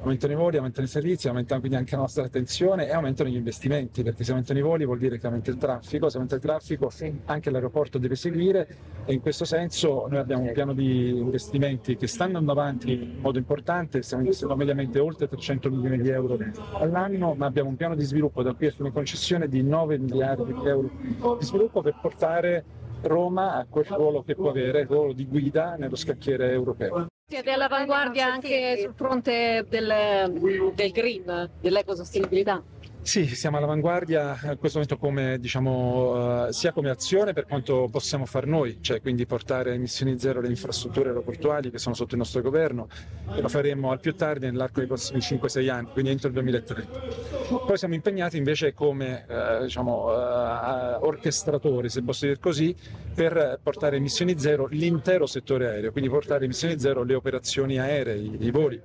Aumentano i voli, aumentano i servizi, aumentano quindi anche la nostra attenzione e aumentano gli investimenti, perché se aumentano i voli vuol dire che aumenta il traffico, se aumenta il traffico anche l'aeroporto deve seguire e in questo senso noi abbiamo un piano di investimenti che sta andando avanti in modo importante, stiamo investendo mediamente oltre 300 milioni di euro all'anno, ma abbiamo un piano di sviluppo da qui a fine concessione di 9 miliardi di euro di sviluppo per portare Roma a quel ruolo che può avere, il ruolo di guida nello scacchiere europeo. Siete all'avanguardia anche sul fronte del, del green, dell'ecosostenibilità? Sì, siamo all'avanguardia in questo momento come, diciamo, uh, sia come azione per quanto possiamo fare noi, cioè quindi portare a emissioni zero le infrastrutture aeroportuali che sono sotto il nostro governo e lo faremo al più tardi nell'arco dei prossimi 5-6 anni, quindi entro il 2030. Poi siamo impegnati invece come uh, diciamo, uh, orchestratori, se posso dire così, per portare a emissioni zero l'intero settore aereo, quindi portare a emissioni zero le operazioni aeree, i, i voli.